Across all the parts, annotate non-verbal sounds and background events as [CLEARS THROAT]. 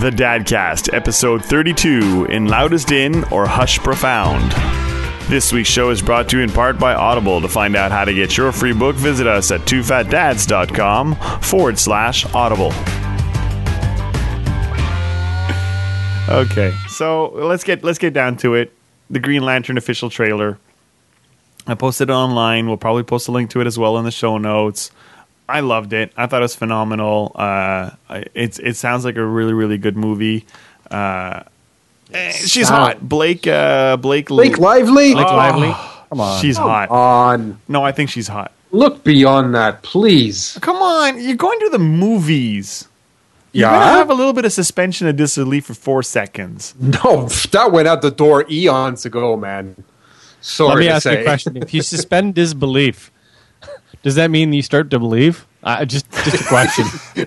The Dadcast, episode 32, in Loudest In or Hush Profound. This week's show is brought to you in part by Audible. To find out how to get your free book, visit us at twofatdads.com forward slash audible. Okay, so let's get let's get down to it. The Green Lantern official trailer. I posted it online. We'll probably post a link to it as well in the show notes. I loved it. I thought it was phenomenal. Uh, it's it sounds like a really really good movie. Uh, eh, she's Sound- hot. Blake uh, Blake Blake Lively? Blake Oh, Lively. Come on. She's hot. on. No, I think she's hot. Look beyond that, please. Come on, you're going to the movies. You're Yeah? gonna have a little bit of suspension of disbelief for four seconds. No, [LAUGHS] that went out the door eons ago, man. Sorry Let me to ask say. you a question. If you suspend [LAUGHS] disbelief, does that mean you start to believe? Uh, just, just a question. [LAUGHS]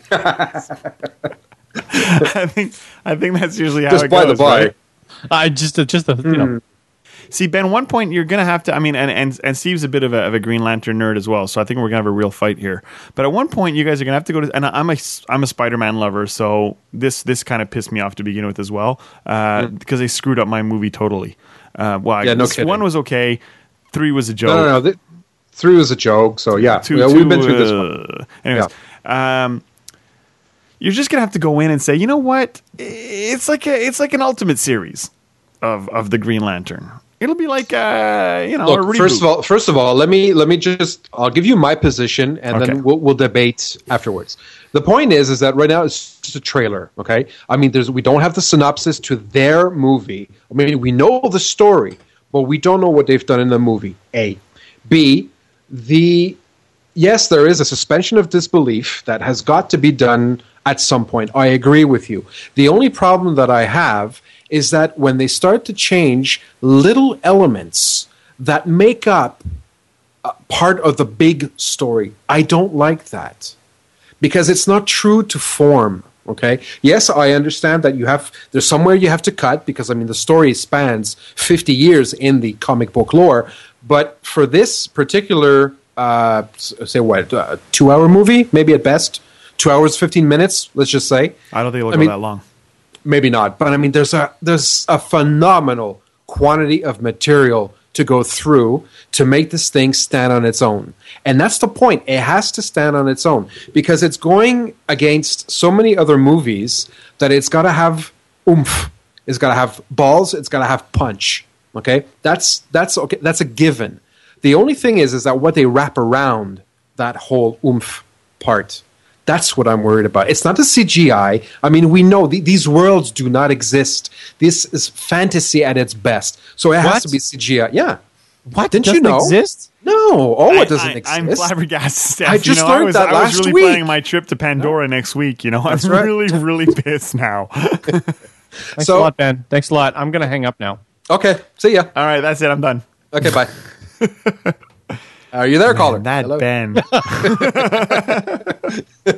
I think I think that's usually how Just it by goes. the by. right? I just, uh, just a, you know. See, Ben, one point you're gonna have to. I mean, and and, and Steve's a bit of a, of a Green Lantern nerd as well, so I think we're gonna have a real fight here. But at one point, you guys are gonna have to go to. And I'm a I'm a Spider-Man lover, so this this kind of pissed me off to begin with as well, because they screwed up my movie totally. Uh, well, I Hmm. Yeah, no kidding. one was okay, three was a joke. No, no, no. Th- as a joke, so yeah. Yeah two, we've been through this one. uh, Anyways, um, you're just gonna have to go in and say, you know what? It's like a, it's like an ultimate series of of the Green Lantern. It'll be like uh, you know, a Look, first of all, first of all, let me let me just I'll give you my position, and Okay. then we'll, we'll debate afterwards. The point is, is that right now it's just a trailer. Okay, I mean, there's we don't have the synopsis to their movie. I mean, we know the story, but we don't know what they've done in the movie. A, B, the yes, there is a suspension of disbelief that has got to be done at some point. I agree with you. The only problem that I have is that when they start to change little elements that make up part of the big story, I don't like that because it's not true to form. Okay. Yes, I understand that you have there's somewhere you have to cut because I mean the story spans 50 years in the comic book lore, but for this particular uh, say what uh, two hour movie, maybe at best two hours 15 minutes, let's just say. I don't think it'll I go mean- that long. maybe not but i mean there's a there's a phenomenal quantity of material to go through to make this thing stand on its own. And that's the point. It has to stand on its own because it's going against so many other movies that it's got to have oomph. It's got to have balls. It's got to have punch okay that's that's okay that's a given the only thing is is that what they wrap around that whole oomph part that's what I'm worried about. It's not the CGI. I mean, we know the, these worlds do not exist. This is fantasy at its best. So it has to be CGI. Yeah. What? Didn't you Doesn't know? exist? No. Oh, I, it doesn't I, exist. I'm flabbergasted. I You just know, learned I was, that I was last really week. planning my trip to Pandora next week. You know, I'm right. really, really pissed now. [LAUGHS] Thanks So- a lot, Ben. Thanks a lot. I'm going to hang up now. Okay. See ya. All right, that's it. I'm done. Okay. Bye. [LAUGHS] Are you there, caller? that Hello? Ben. [LAUGHS]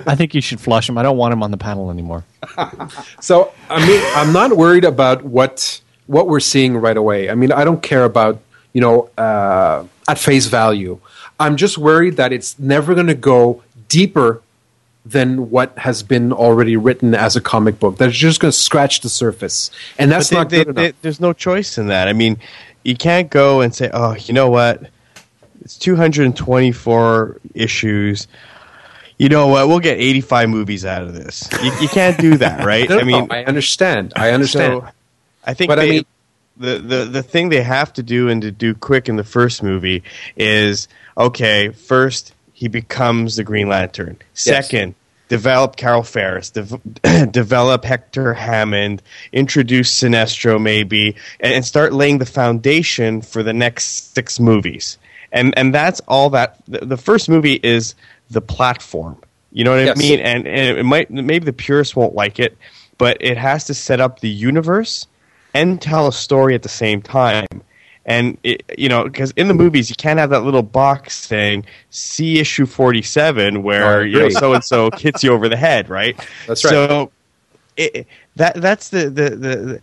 I think you should flush him. I don't want him on the panel anymore. [LAUGHS] So I mean, I'm not worried about what what we're seeing right away. I mean, I don't care about you know uh, at face value. I'm just worried that it's never going to go deeper than what has been already written as a comic book. That's just going to scratch the surface, and that's But not good they- enough. they- there's no choice in that. I mean, you can't go and say, "Oh, you know what? It's 224 issues. You know what? We'll get 85 movies out of this." You, you can't do that, [LAUGHS] right? No, I mean, no, I understand. I understand. so I think But I mean- the, the the thing they have to do and to do quick in the first movie is okay. First, he becomes the Green Lantern. Second, develop Carol Ferris. dev- [CLEARS THROAT] develop Hector Hammond. Introduce Sinestro maybe, and, and start laying the foundation for the next six movies. And and that's all that. The, the first movie is the platform. You know what Yes. I mean? and, and it might maybe the purists won't like it, but it has to set up the universe and tell a story at the same time. And it, you know, because in the movies you can't have that little box saying "See issue forty-seven," where I you know so and so hits you over the head, right? That's right. So it, that that's the the the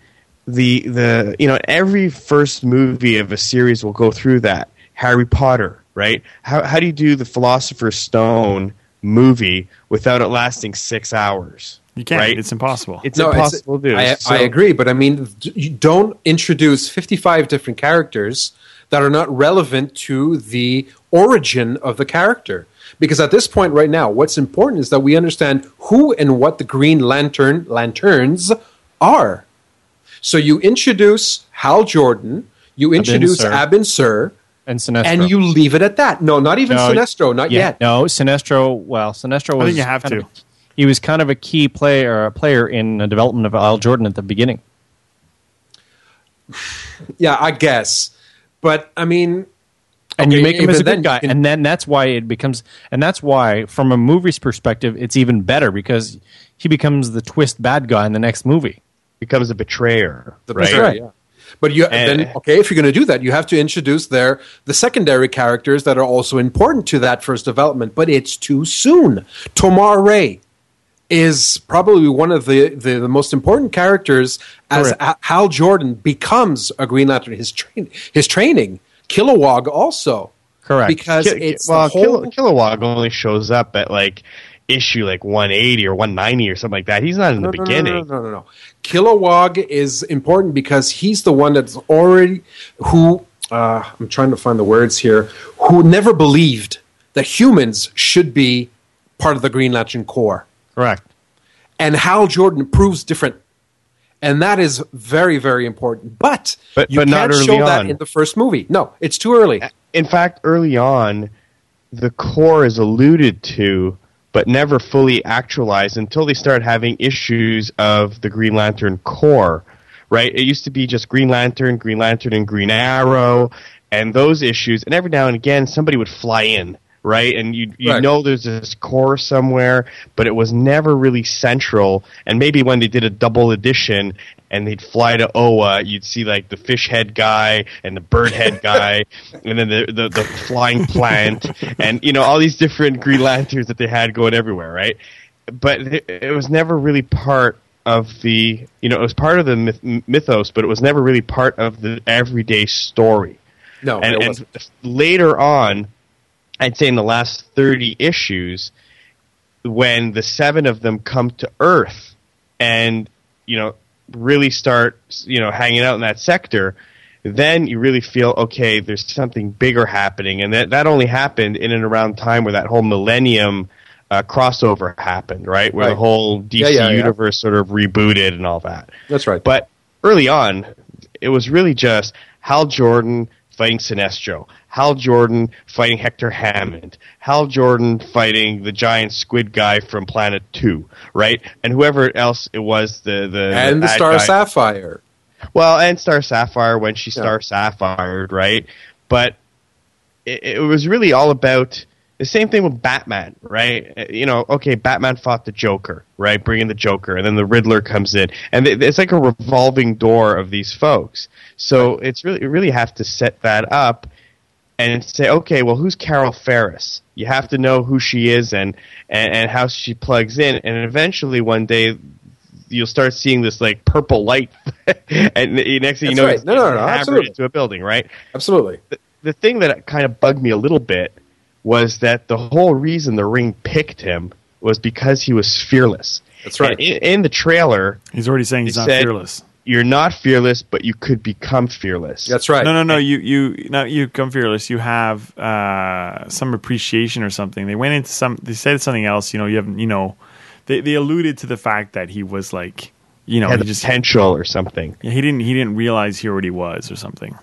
the the you know every first movie of a series will go through that. Harry Potter, right? How how do you do the Philosopher's Stone movie without it lasting six hours? You can't. Right? It's impossible. It's No, it's- impossible to do. I, So- I agree, but I mean, you don't introduce 55 different characters that are not relevant to the origin of the character. Because at this point right now, what's important is that we understand who and what the Green Lantern lanterns are. So you introduce Hal Jordan, you introduce Sur. Abin Sur, and Sinestro. and you leave it at that. No, not even No, Sinestro, not yeah, yet. No, Sinestro. Well, Sinestro was. I think you have kind to. of- he was kind of a key player, a player in the development of Al Jordan at the beginning. [SIGHS] Yeah, I guess. But I mean, and you make him as a then good guy, can- and then that's why it becomes, and that's why, from a movie's perspective, it's even better because he becomes the twist bad guy in the next movie. becomes a betrayer, The right? betrayer, yeah. But you And- then okay, if you're going to do that, you have to introduce there the secondary characters that are also important to that first development. But it's too soon. Tomar-Re is probably one of the, the, the most important characters as. A- Hal Jordan becomes a Green Lantern. His train his training, Kilowog also Correct. because Ki- it's well, whole, Kilowog only shows up at like issue like 180 or 190 or something like that. He's not in the No, no, no, beginning. No, no, no, no. Kilowog is important because he's the one that's already who uh, I'm trying to find the words here. Who never believed that humans should be part of the Green Lantern Corps, Correct. and Hal Jordan proves different, and that is very, very important. But, But- you but not can't show that on. in the first movie. No, it's too early. In fact, early on, the Corps is alluded to, but never fully actualized until they start having issues of the Green Lantern Corps. Right? It used to be just Green Lantern, Green Lantern, and Green Arrow, and those issues. And every now and again, somebody would fly in. Right, and you you Right. know there's this Corps somewhere, but it was never really central. And maybe when they did a double edition and they'd fly to Oa, you'd see like the fish head guy and the bird head [LAUGHS] guy, and then the, the the flying plant, [LAUGHS] and you know all these different Green Lanterns that they had going everywhere, right? But it, it was never really part of the you know it was part of the myth, mythos, but it was never really part of the everyday story No, and, it and later on, I'd say in the last 30 issues, when the seven of them come to Earth and, you know, really start, you know, hanging out in that sector, then you really feel, okay, there's something bigger happening. And that, that only happened in and around time where that whole millennium uh, crossover happened, right? Where the whole DC Yeah, yeah, yeah. universe sort of rebooted and all that. That's right. But early on, it was really just Hal Jordan fighting Sinestro, Hal Jordan fighting Hector Hammond, Hal Jordan fighting the giant squid guy from Planet Two, right? And whoever else it was, the the and the bad Star guy. Sapphire. Well, and Star Sapphire when she Yeah. Star Sapphired, right? But it, it was really all about the same thing with Batman, right? Uh, You know, okay, Batman fought the Joker, right? Bringing the Joker, and then the Riddler comes in, and it's like a revolving door of these folks. So it's really, you really have to set that up and say, okay, well, who's Carol Ferris? You have to know who she is and, and, and how she plugs in, and eventually one day you'll start seeing this like purple light, [LAUGHS] and next thing you know, right. it's No, no, no, absolutely. into a building, right? Absolutely. The, the thing that kind of bugged me a little bit was that the whole reason the ring picked him was because he was fearless. That's right. In, in the trailer, He's already saying he's not said- fearless. You're not fearless, but you could become fearless. That's right. No, no, no. You, you, not you. Come fearless. You have uh, some appreciation or something. They went into some. They said something else. You know, you have. You know, they they alluded to the fact that he was like, you know, had he the just potential or something. yeah, he didn't he didn't realize he already was or something.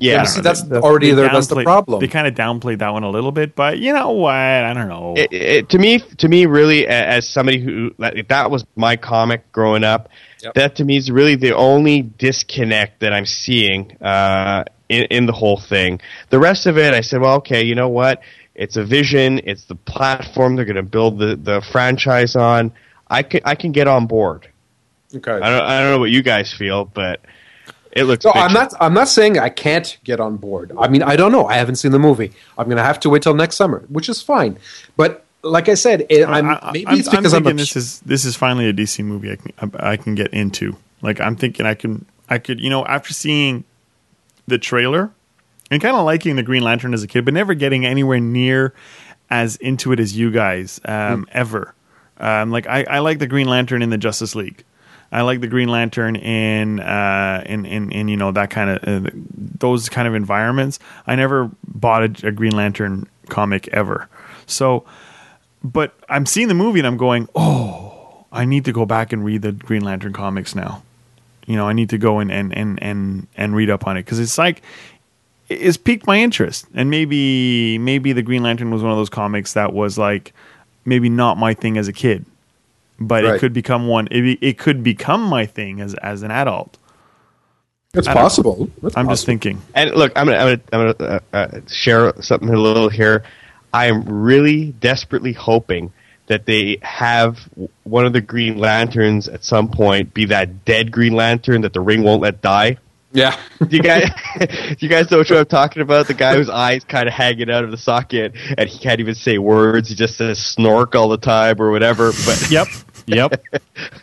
Yeah, you see, that's already there. That's the problem. They kind of downplayed that one a little bit, but you know what? I don't know. it, it, to me, to me, really, as somebody who that, that was my comic growing up, Yep. that to me is really the only disconnect that I'm seeing uh, in, in the whole thing. The rest of it, I said, well, okay, you know what? It's a vision. It's the platform they're going to build the, the franchise on. I can I can get on board. okay. I don't I don't know what you guys feel, but it looks. So I'm not. I'm not saying I can't get on board. I mean, I don't know. I haven't seen the movie. I'm going to have to wait till next summer, which is fine. But like I said, it, I'm, maybe I'm- it's because I'm, thinking a, this is this is finally a DC movie I can I, I can get into. Like I'm thinking I can I could you know after seeing the trailer and kind of liking the Green Lantern as a kid, but never getting anywhere near as into it as you guys um, Hmm. ever. Um, like I, I like the Green Lantern in the Justice League. I like the Green Lantern in uh, in, in in you know that kind of uh, those kind of environments. I never bought a, a Green Lantern comic ever. So, but I'm seeing the movie and I'm going, oh, I need to go back and read the Green Lantern comics now. You know, I need to go and and and and, and read up on it because it's like it's piqued my interest. And maybe maybe the Green Lantern was one of those comics that was like maybe not my thing as a kid, but it could become one. It, it could become my thing as as an adult. It's possible. It's I'm just thinking. And look, I'm gonna, I'm gonna, I'm gonna uh, uh, share something a little here. I am really desperately hoping that they have one of the Green Lanterns at some point be that dead Green Lantern that the ring won't let die. Yeah. Do you guys, [LAUGHS] do you guys know what I'm talking about? The guy whose eyes kind of hanging out of the socket, and he can't even say words. He just says snork all the time or whatever. But [LAUGHS] Yep. Yep.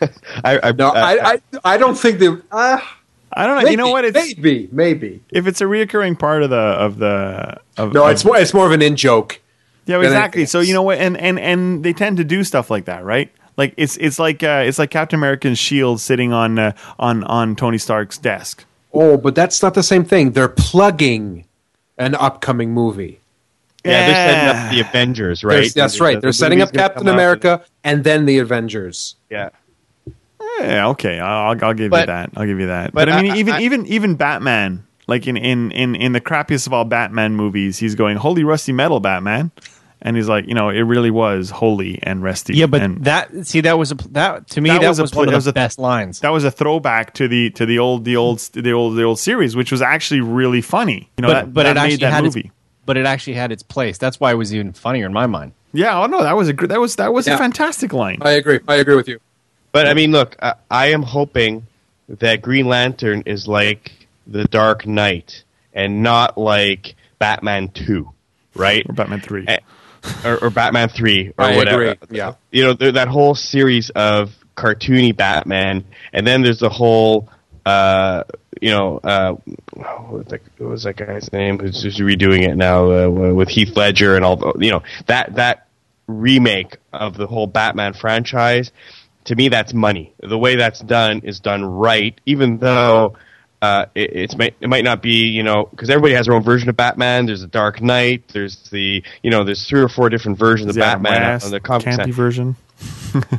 [LAUGHS] I, I, No, I, I, I don't think they. Uh, I don't know. maybe, you know what? It's maybe, maybe. if it's a reoccurring part of the of the of, No, of- it's more. It's more of an in joke. Yeah, exactly. So you know what, and and and they tend to do stuff like that, right? Like it's it's like uh, it's like Captain America's shield sitting on uh, on on Tony Stark's desk. Oh, but that's not the same thing. They're plugging an upcoming movie. yeah, they're setting up the Avengers, They're- right? that's right. They're setting up Captain come out. America and then the Avengers. Yeah. Yeah, okay, I'll I'll give you that. I'll give you that. but But, I mean, I- even I- even even Batman, like in in in in the crappiest of all Batman movies, he's going holy rusty metal, Batman, and he's like, you know, it really was holy and resty. Yeah, but and that see that was a that to me That that, was was, a one pl- of that the was a- best lines. that was a throwback to the to the old the old the old the old series, which was actually really funny. You know, but that, but that it made actually that had movie. its but it actually had its place. That's why it was even funnier in my mind. Yeah, oh no, that was a that was that was Yeah. a fantastic line. I agree. I agree with you. But I mean, look, I, I am hoping that Green Lantern is like the Dark Knight and not like Batman Two, right? Or Batman three. Eh, or, or Batman Three, or I whatever. agree, yeah. you know th- that whole series of cartoony Batman, and then there's the whole. Uh, you know, uh, what was that, what was that guy's name? Who's, who's redoing it now uh, with Heath Ledger and all? the- You know that that remake of the whole Batman franchise. To me, that's money. The way that's done is done right, even though uh, it, it's might, it might not be you know because everybody has their own version of Batman. There's a Dark Knight. There's the you know there's three or four different versions of Adam Batman West, on the comic campy side. version. But,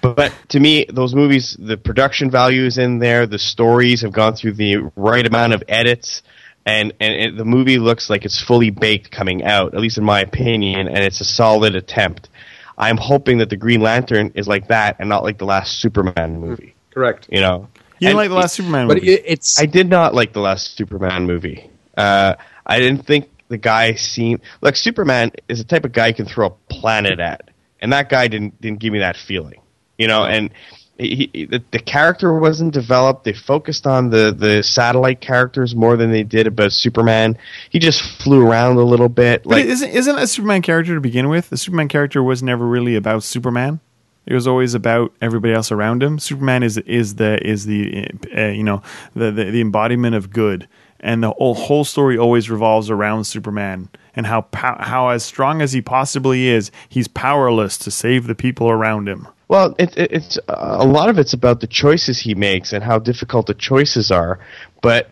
[LAUGHS] but to me, those movies, the production value is in there. The stories have gone through the right amount of edits, and and it, the movie looks like it's fully baked coming out. At least in my opinion, and it's a solid attempt. I'm hoping that the Green Lantern is like that, and not like the last Superman movie. Correct. You know, You didn't like the last Superman But movie? it, it's I did not like the last Superman movie. Uh, I didn't think the guy seemed like Superman is the type of guy you can throw a planet at, and that guy didn't didn't give me that feeling, you know. And he, he, the, the character wasn't developed. They focused on the the satellite characters more than they did about Superman. He just flew around a little bit, But like isn't isn't a Superman character to begin with? The Superman character was never really about Superman. It was always about everybody else around him. Superman is is the is the uh, you know the, the the embodiment of good, and the whole whole story always revolves around Superman and how how as strong as he possibly is, he's powerless to save the people around him. Well, it, it, it's uh, a lot of it's about the choices he makes and how difficult the choices are. But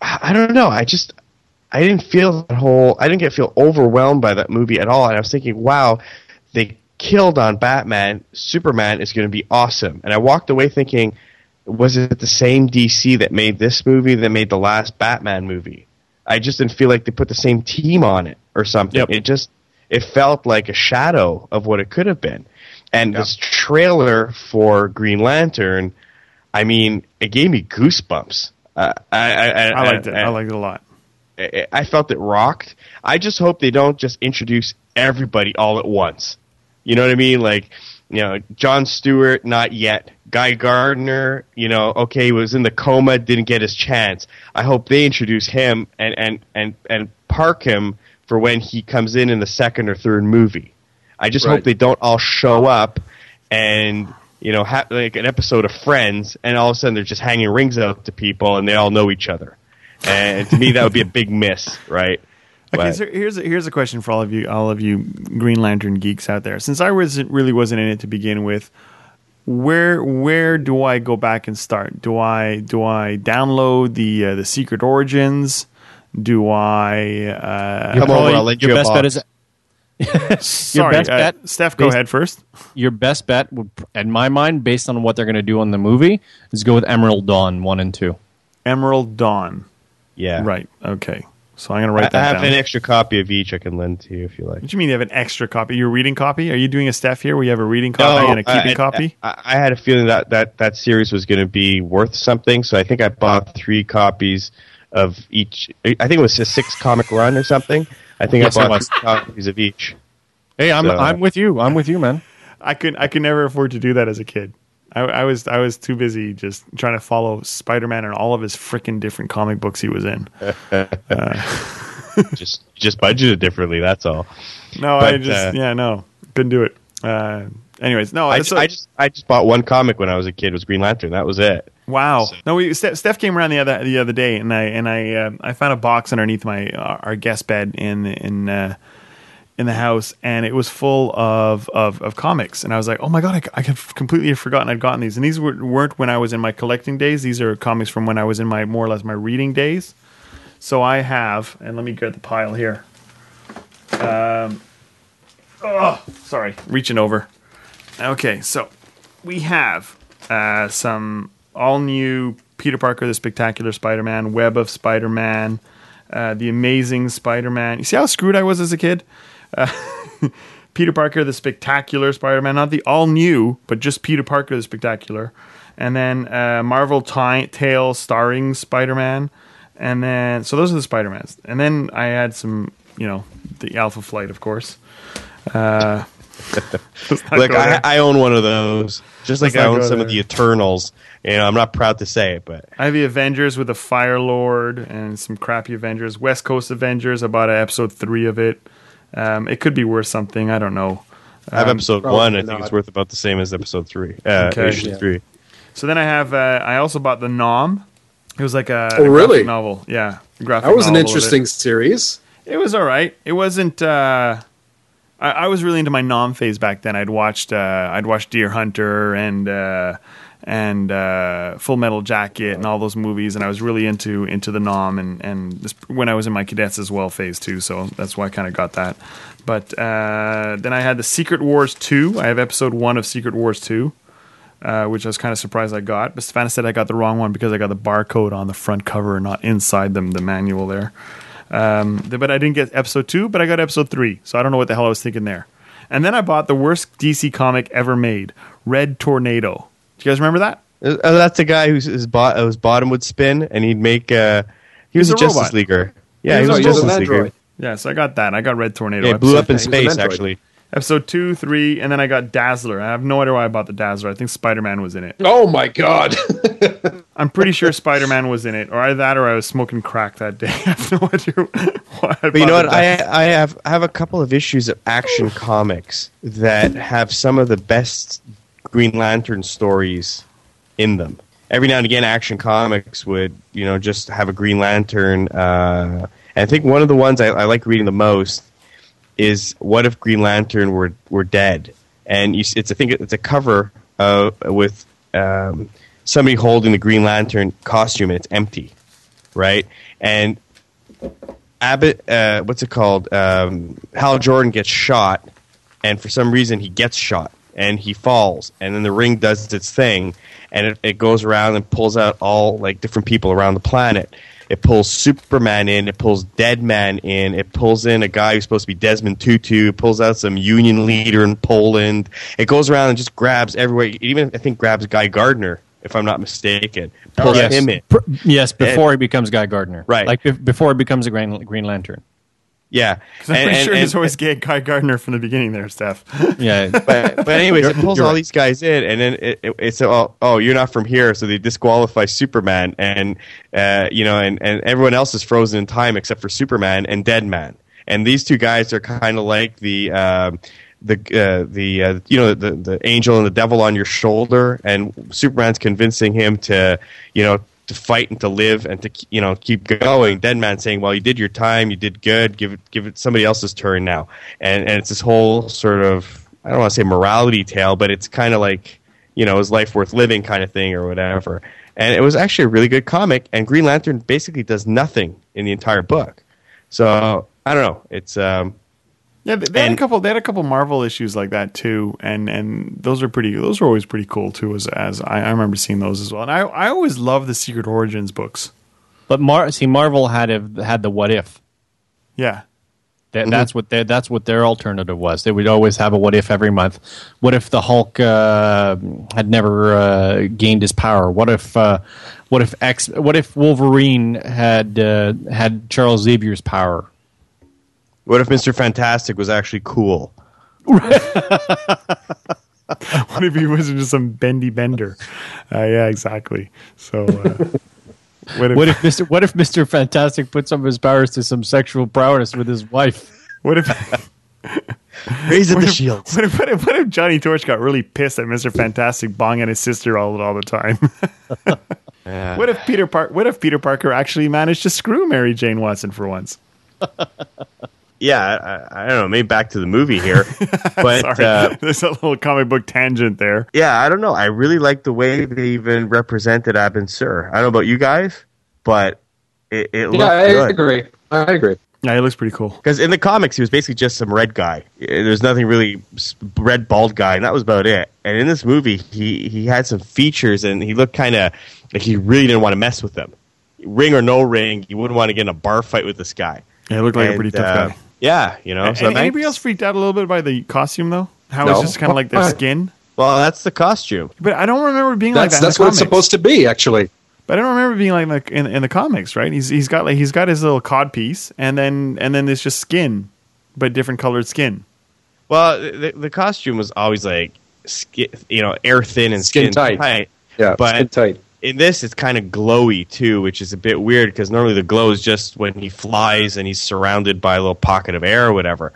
I I don't know. I just I didn't feel that whole. I didn't get feel overwhelmed by that movie at all. And I was thinking, wow, they killed on Batman. Superman is going to be awesome. And I walked away thinking, was it the same DC that made this movie that made the last Batman movie? I just didn't feel like they put the same team on it or something. Yep. It just it felt like a shadow of what it could have been. And this trailer for Green Lantern, I mean, it gave me goosebumps. Uh, I, I, I, I liked it. I, liked it a lot. I, I felt it rocked. I just hope they don't just introduce everybody all at once. You know what I mean? Like, you know, John Stewart, not yet. Guy Gardner, you know, okay, he was in the coma, didn't get his chance. I hope they introduce him and and and and park him for when he comes in in the second or third movie. I just Right. hope they don't all show up and you know, ha- like an episode of Friends, and all of a sudden they're just hanging rings out to people, and they all know each other. And to me, that would be a big miss, right? Okay, But- so here's a, here's a question for all of you, all of you Green Lantern geeks out there. Since I wasn't really wasn't in it to begin with, where where do I go back and start? Do I do I download the uh, the Secret Origins? Do I? Uh, Come over, I'll lend your you a best bet box. is [LAUGHS] sorry, best uh, bet Steph, go based- ahead first. your best bet would, in my mind, based on what they're going to do on the movie, is go with Emerald Dawn one and two. Emerald Dawn. Yeah. Right. Okay. So I'm gonna I, write I that have down. an extra copy of each I can lend to you if you like. what do you mean you have an extra copy? Your reading copy? Are you doing a staff here where you have a reading copy and a keeping I, copy? I, I had a feeling that, that that series was going to be worth something, so I think I bought three copies of each. I think it was a six comic run or something. I think Yes, I bought was. three copies of each. Hey, I'm So- I'm with you. I'm with you, man. I could I could never afford to do that as a kid. I, I was I was too busy just trying to follow Spider Man and all of his freaking different comic books he was in. [LAUGHS] [LAUGHS] just just budgeted differently. That's all. No, I just uh, yeah no couldn't do it. Uh, anyways, no, I, so- I just I just bought one comic when I was a kid. Was Green Lantern. That was it. Wow. So- No, we Steph, Steph came around the other the other day, and I and I uh, I found a box underneath my uh, our guest bed in in uh, in the house, and it was full of, of of comics. And I was like, oh my god, I, I had completely have forgotten I'd gotten these. And these were, weren't when I was in my collecting days. These are comics from when I was in my more or less my reading days. So I have, and let me get the pile here. Um, oh, sorry, reaching over. Okay, so we have uh, some all new Peter Parker, the Spectacular Spider Man, Web of Spider Man, uh, The Amazing Spider Man. You see how screwed I was as a kid? Uh, [LAUGHS] Peter Parker, the Spectacular Spider Man, not the all new, but just Peter Parker, the Spectacular. And then uh, Marvel Ti- Tale starring Spider Man. And then, so those are the Spider Mans. And then I had some, you know, the Alpha Flight, of course. Uh, [LAUGHS] Look, I. I own one of those. Just like I own some of the Eternals. You know, I'm not proud to say it, but I have the Avengers with the Fire Lord and some crappy Avengers. West Coast Avengers. I bought episode three of it. Um, it could be worth something. I don't know. I have Um, episode probably one. I think not. it's worth about the same as episode three. Uh, Okay. issue Yeah. three. So then I have. Uh, I also bought the 'Nam. It was like a, Oh, a graphic really? novel. Yeah, a graphic. That was an novel it. interesting series. It was all right. It wasn't. Uh, I, I was really into my 'Nam phase back then. I'd watched. Uh, I'd watched Deer Hunter and uh, and uh, Full Metal Jacket and all those movies, and I was really into into the 'Nam and and this, when I was in my cadets as well phase two. So that's why I kind of got that. But uh, then I had the Secret Wars two. I have episode one of Secret Wars two. Uh, which I was kind of surprised I got, but Savannah said I got the wrong one because I got the barcode on the front cover, not inside them, the manual there. Um, but I didn't get episode two, but I got episode three. So I don't know what the hell I was thinking there. And then I bought the worst DC comic ever made, Red Tornado. Do you guys remember that? Uh, uh, that's a guy whose his, bo- his bottom would spin, and he'd make. Uh, he was He's a, a Justice robot. Leaguer. Yeah, He he was was a a. Justice Leaguer. Yeah, so I got that. I got Red Tornado. Yeah, it blew episode, up in space actually. episode two, three, and then I got Dazzler. I have no idea why I bought the Dazzler. I think Spider Man was in it. Oh my god! [LAUGHS] I'm pretty sure Spider Man was in it, or either that, or I was smoking crack that day. [LAUGHS] I have no idea why. I But you know the what? I I have I have a couple of issues of Action Comics that have some of the best Green Lantern stories in them. Every now and again, Action Comics would you know just have a Green Lantern. Uh, and I think one of the ones I, I like reading the most is "What if Green Lantern were were dead?" And you, it's I think it's a cover uh, with um, somebody holding the Green Lantern costume and it's empty, right? And Abbott, uh, what's it called? Um, Hal Jordan gets shot, and for some reason he gets shot and he falls, and then the ring does its thing, and it, it goes around and pulls out all like different people around the planet. It pulls Superman in, it pulls Deadman in, it pulls in a guy who's supposed to be Desmond Tutu, it pulls out some union leader in Poland. It goes around and just grabs everywhere. It even I think grabs Guy Gardner, if I'm not mistaken. Pulls yes. him in. Yes, before he becomes Guy Gardner. Right. Like be- before he becomes a Green, Green Lantern. Yeah. [LAUGHS] 'Cause I'm And- pretty and- sure and- there's always gay Guy Gardner from the beginning there, Steph. [LAUGHS] Yeah. but, but [LAUGHS] anyways, it pulls you're all right. these guys in, and then it, it, it's oh, oh, you're not from here, so they disqualify Superman, and uh, you know, and, and everyone else is frozen in time except for Superman and Deadman, and these two guys are kind of like the. Um, the uh, the uh, you know the the angel and the devil on your shoulder, and Superman's convincing him to you know to fight and to live and to you know keep going. Dead Man saying, "Well, you did your time, you did good. Give it give it somebody else's turn now." And and it's this whole sort of I don't want to say morality tale, but it's kind of like you know is life worth living kind of thing or whatever. And it was actually a really good comic. And Green Lantern basically does nothing in the entire book. So I don't know. It's um, Yeah, they, had a couple. They had a couple Marvel issues like that too, and and those are pretty. Those are always pretty cool too. As as I, I remember seeing those as well. And I I always love the Secret Origins books. But Mar- see, Marvel had a, had the what if. Yeah, That, That's what their that's what their alternative was. They would always have a what if every month. What if the Hulk uh, had never uh, gained his power? What if uh, what if X? What if Wolverine had uh, had Charles Xavier's power? What if Mister Fantastic was actually cool? [LAUGHS] what if he wasn't just some bendy bender? Uh, yeah, exactly. So. Uh, what if, What if Mister What if Mister Fantastic put some of his powers to some sexual prowess with his wife? what if [LAUGHS] Raise what the if, shields. what if what if what if Johnny Torch got really pissed at Mister Fantastic bonging his sister all all the time? [LAUGHS] Yeah. what if Peter Park What if Peter Parker actually managed to screw Mary Jane Watson for once? Yeah, I, I don't know. Maybe back to the movie here, [LAUGHS] but Sorry, uh, [LAUGHS] there's a little comic book tangent there. yeah, I don't know. I really like the way they even represented Abin Sur. I don't know about you guys, but it, it looked Yeah, I good. agree. I agree. Yeah, he looks pretty cool. Because in the comics, he was basically just some red guy. There's nothing really red bald guy, and that was about it. And in this movie, he he had some features, and he looked kind of like he really didn't want to mess with them. Ring or no ring, you wouldn't want to get in a bar fight with this guy. Yeah, he looked like a pretty tough uh, guy. Yeah, you know. So And anybody thanks- else freaked out a little bit by the costume though? How No. it's just kind of like their skin. Well, that's the costume. But I don't remember it being like that. that's in the what it's comics. supposed to be, actually. But I don't remember being like like in, in the comics, right? He's he's got like he's got his little cod piece, and then and then there's just skin, but different colored skin. Well, the, the costume was always like, skin, you know, air thin and Skin skin, tight. Yeah, But- skin tight. In this it's kind of glowy too which is a bit weird because normally the glow is just when he flies and he's surrounded by a little pocket of air or whatever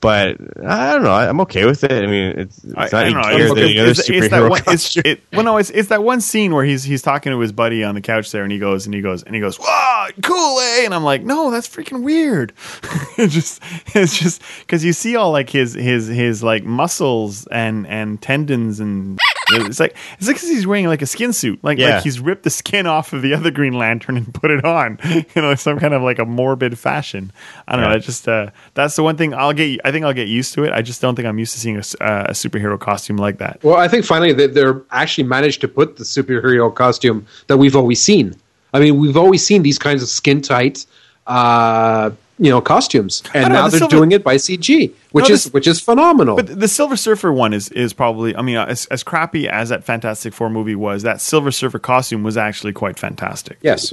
but i don't know i'm okay with it i mean it's, it's not I any don't know. clearer It's, than any other [LAUGHS] it's, it's, it's superhero that one. It's, it, well, no, it's it's that one scene where he's he's talking to his buddy on the couch there, and he goes and he goes and he goes, "Wow, cool, eh?" And I'm like, "No, that's freaking weird." [LAUGHS] it's just it's just because you see all like his his his like muscles and and tendons and. It's like it's like 'cause he's wearing like a skin suit, like Yeah. like he's ripped the skin off of the other Green Lantern and put it on, [LAUGHS] you know, some kind of like a morbid fashion. I don't know. Yeah. I just uh, that's the one thing I'll get. I think I'll get used to it. I just don't think I'm used to seeing a, s- uh, a superhero costume like that. Well, I think finally they, they're actually managed to put the superhero costume that we've always seen. I mean, we've always seen these kinds of skin tight, uh, you know, costumes, and know, now the they're silver- doing it by CG, which No, is this- which is phenomenal. But the Silver Surfer one is is probably. I mean, as, as crappy as that Fantastic Four movie was, that Silver Surfer costume was actually quite fantastic. yes,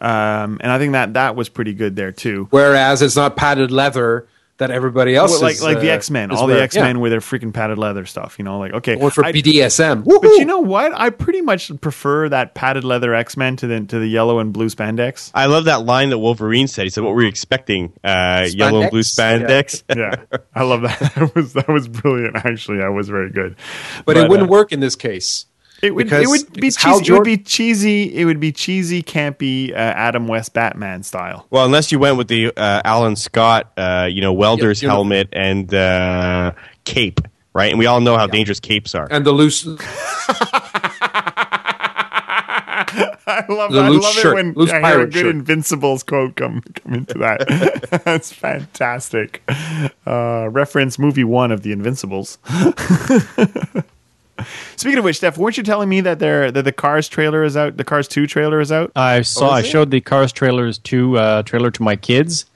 Um, and I think that that was pretty good there too. whereas it's not padded leather that everybody else Well, like is, like the uh, X Men, is all the. X Men with their freaking padded leather stuff. You know, like okay, or for I- BDSM. But you know what? I pretty much prefer that padded leather X Men to the to the yellow and blue spandex. i love that line that wolverine said he said what were you expecting uh, yellow and blue Spandex? spandex yeah, [LAUGHS] I love that. [LAUGHS] That was that was brilliant. Actually, that was very good. but, it wouldn't uh, work in this case. It would Because it would be it's Hal cheesy. It would be cheesy. It would be cheesy, campy, uh, Adam West Batman style. well unless you went with the uh, alan scott uh, you know welder's you know- helmet and uh, cape right and we all know how dangerous capes are And the loose, [LAUGHS] I love, The I love shirt, it when loose I hear a good shirt. Invincibles quote come come into that. [LAUGHS] That's fantastic. Uh, reference movie one of the Invincibles. [LAUGHS] [LAUGHS] Speaking of which, Steph, weren't you telling me that there that the Cars trailer is out? The Cars Two trailer is out. I saw. Oh, I it? showed the Cars trailers to uh, trailer to my kids,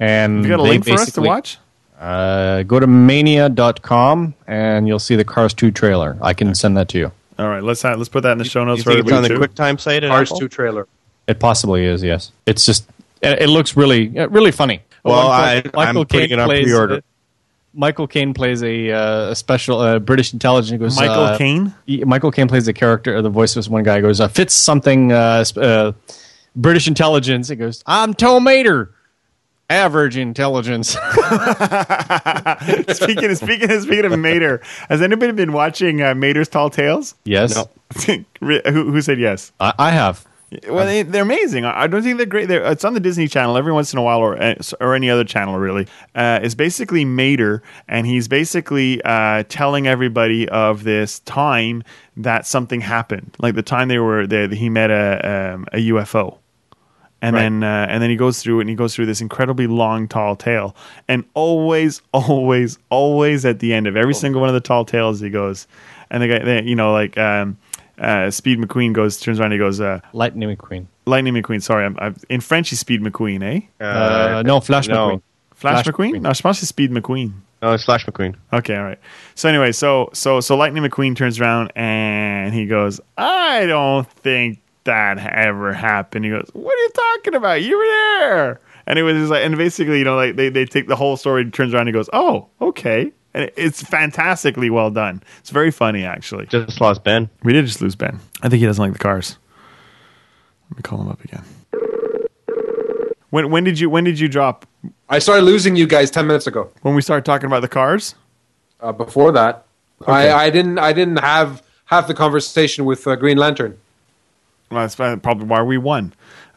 and You got a link for us to watch? Uh, go to mania.com and you'll see the Cars 2 trailer. I can send that to you. All right, let's uh, let's put that in the show you notes for think it's on everybody the too. quicktime site Cars Apple? 2 trailer. It possibly is. Yes, it's just it, it looks really uh, really funny. Well, Michael- I- I'm putting it on pre-order. uh, Michael Caine plays a, uh, a special uh, British intelligence. Goes, Michael uh, Caine. he- Michael Caine plays the character, the voice of this one guy. Goes, uh, fits something uh, sp- uh, British intelligence. It goes, I'm Tow Mater, average intelligence. [LAUGHS] speaking of, speaking of, speaking of Mater, has anybody been watching uh, Mater's Tall Tales? yes, No. [LAUGHS] who, who said yes? I, I have. Well, they, they're amazing. I don't think they're great. They're, it's on the Disney Channel every once in a while, or uh, or any other channel really. Uh, it's basically Mater, and he's basically uh, telling everybody of this time that something happened, like the time they were they, he met a um, a UFO. And Right. then, uh, and then he goes through it, and he goes through this incredibly long, tall tale. And always, [LAUGHS] always, always at the end of every single one of the tall tales, he goes, and the guy, they, you know, like um, uh, Speed McQueen goes, turns around, and he goes, uh, Lightning McQueen. Lightning McQueen. Sorry, I'm, I'm in French. He's Speed McQueen, eh? Uh, no, Flash no. McQueen. Flash, Flash McQueen? McQueen. No, je pense c'est Speed McQueen. No, it's Flash McQueen. Okay, all right. So anyway, so so so Lightning McQueen turns around and he goes, "I don't think that ever happened." He goes, "What are you talking about? You were there." And it was just like, and basically, you know, like they, they take the whole story, turns around, and he goes, "Oh, okay," and it's fantastically well done. It's very funny, actually. Just lost Ben. We did just lose Ben. I think he doesn't like the cars. Let me call him up again. When when did you when did you drop? I started losing you guys ten minutes ago. When we started talking about the cars? Uh, before that, I, I didn't. I didn't have have the conversation with uh, Green Lantern. Well, that's probably why we won. [LAUGHS]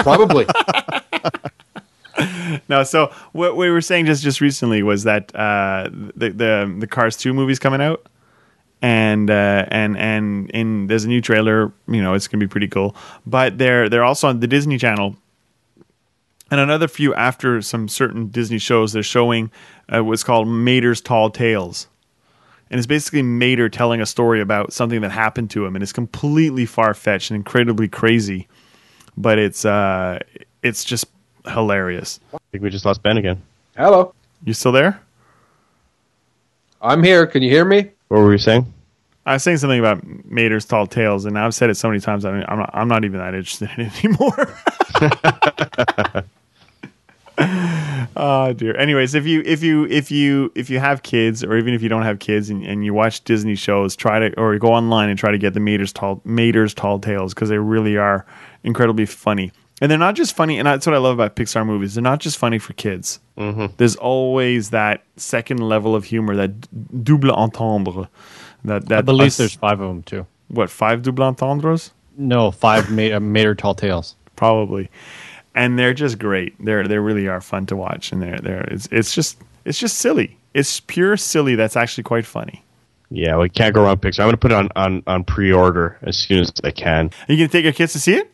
Probably. [LAUGHS] [LAUGHS] No, so what we were saying just just recently was that uh, the the the Cars two movie's coming out, and uh, and and and there's a new trailer. You know, it's gonna be pretty cool. But they're they're also on the Disney Channel, and another few after some certain Disney shows. They're showing uh, what's called Mater's Tall Tales. And it's basically Mater telling a story about something that happened to him, and it's completely far fetched and incredibly crazy, but it's uh, it's just hilarious. I think we just lost Ben again. Hello, You still there? I'm here. Can you hear me? What were we saying? I was saying something about Mater's tall tales, and I've said it so many times. I mean, I'm not. I'm not even that interested in it [LAUGHS] anymore. oh [LAUGHS] dear. Anyways, if you if you if you if you have kids, or even if you don't have kids, and, and you watch Disney shows, try to or go online and try to get the Mater's tall Mater's tall tales because they really are incredibly funny. And they're not just funny, and that's what I love about Pixar movies. They're not just funny for kids. There's always that second level of humor, that d- double entendre. That that I believe us- there's five of them too. what five double entendres No, five ma- uh, Mater Tall Tales. probably and they're just great they're they really are fun to watch and they're they're it's, it's just it's just silly it's pure silly that's actually quite funny Yeah, we can't go wrong with Pixar. I'm going to put it on, on, on pre-order as soon as I can. are you gonna take your kids to see it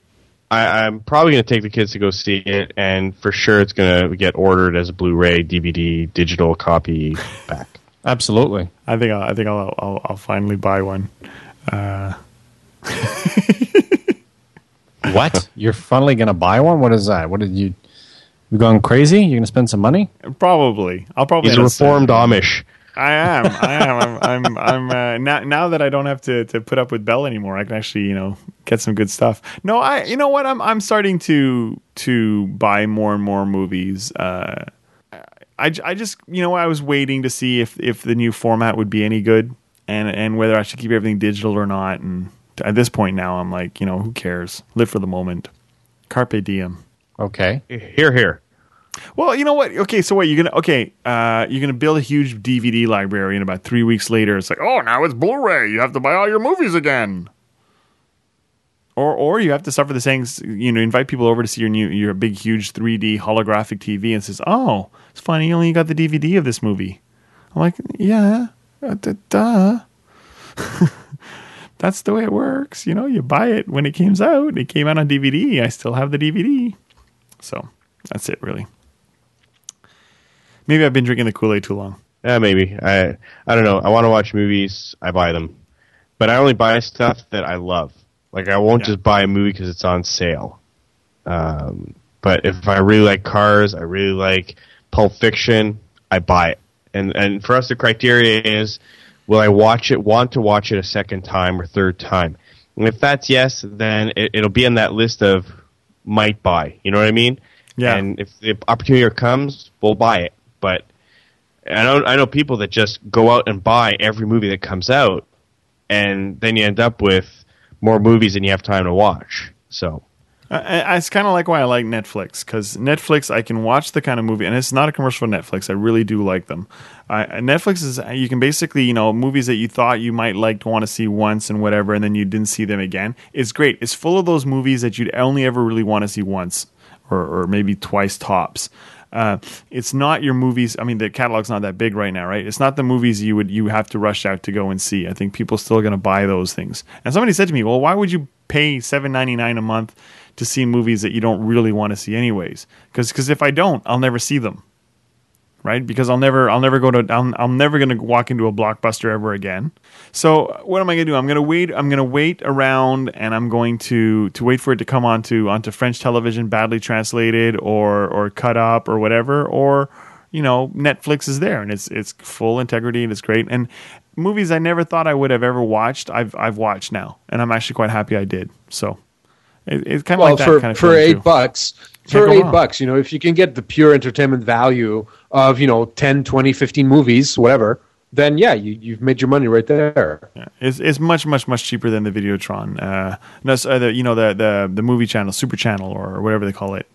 I, I'm probably going to take the kids to go see it, and for sure it's going to get ordered as a Blu-ray, DVD, digital copy [LAUGHS] back. Absolutely. i think i'll i think i'll i'll, I'll finally buy one uh, [LAUGHS] What? You're finally gonna buy one? What is that? What did you? You going crazy? You're gonna spend some money? probably i'll probably He's a end up saying- reformed Amish. I am i am i'm i'm, I'm uh, now, now that i don't have to to put up with bell anymore i can actually you know get some good stuff. No i you know what? I'm i'm starting to to buy more and more movies. Uh I, I just you know I was waiting to see if if the new format would be any good and and whether I should keep everything digital or not. And at this point now I'm like you know who cares? Live for the moment. Carpe diem. Okay. Here, here. Well you know what? Okay so what you're gonna okay uh you're gonna build a huge DVD library and about three weeks later it's like oh now it's Blu-ray. You have to buy all your movies again. Or or you have to suffer the things you know invite people over to see your new your big huge 3D holographic TV and says oh it's funny you only got the DVD of this movie. I'm like yeah uh, duh, [LAUGHS] that's the way it works you know? You buy it. When it comes out it came out on DVD I still have the DVD so that's it really maybe I've been drinking the Kool-Aid too long Yeah, maybe. I I don't know. I want to watch movies. I buy them, but I only buy stuff that I love. Like I won't Yeah. just buy a movie because it's on sale. Um, but if I really like Cars, I really like Pulp Fiction, I buy it. And and for us, the criteria is: will I watch it? Want to watch it a second time or third time? And if that's yes, then it, it'll be on that list of might buy. You know what I mean? Yeah. And if the opportunity comes, we'll buy it. But I know I know people that just go out and buy every movie that comes out, and then you end up with more movies than you have time to watch. So I, I, it's kind of like why I like Netflix because Netflix I can watch the kind of movie, and it's not a commercial Netflix. I really do like them. Netflix is you can basically you know movies that you thought you might like to want to see once and whatever, and then you didn't see them again. It's great. It's full of those movies that you'd only ever really want to see once or, or maybe twice tops. Uh, it's not your movies. I mean, the catalog's not that big right now, right? It's not the movies you would you have to rush out to go and see. I think people still going to buy those things. And somebody said to me, "Well, why would you pay seven ninety nine a month to see movies that you don't really want to see anyways?" Because if I don't, I'll never see them right? Because I'll never, I'll never go to, I'm, I'm never going to walk into a blockbuster ever again. So what am I going to do? I'm going to wait. I'm going to wait around, and I'm going to to wait for it to come onto onto French television, badly translated or or cut up or whatever, or you know, Netflix is there and it's it's full integrity and it's great. And movies I never thought I would have ever watched, I've I've watched now, and I'm actually quite happy I did. So it, it's kind of well like that for kind of for eight too. bucks. Can't For go eight wrong. bucks, you know, if you can get the pure entertainment value of, you know, 10, 20, 15 movies, whatever, then yeah, you, you've made your money right there. Yeah, it's, it's much much much cheaper than the Videotron. Uh, no, so, uh, the, you know the, the the movie channel, Super Channel, or whatever they call it,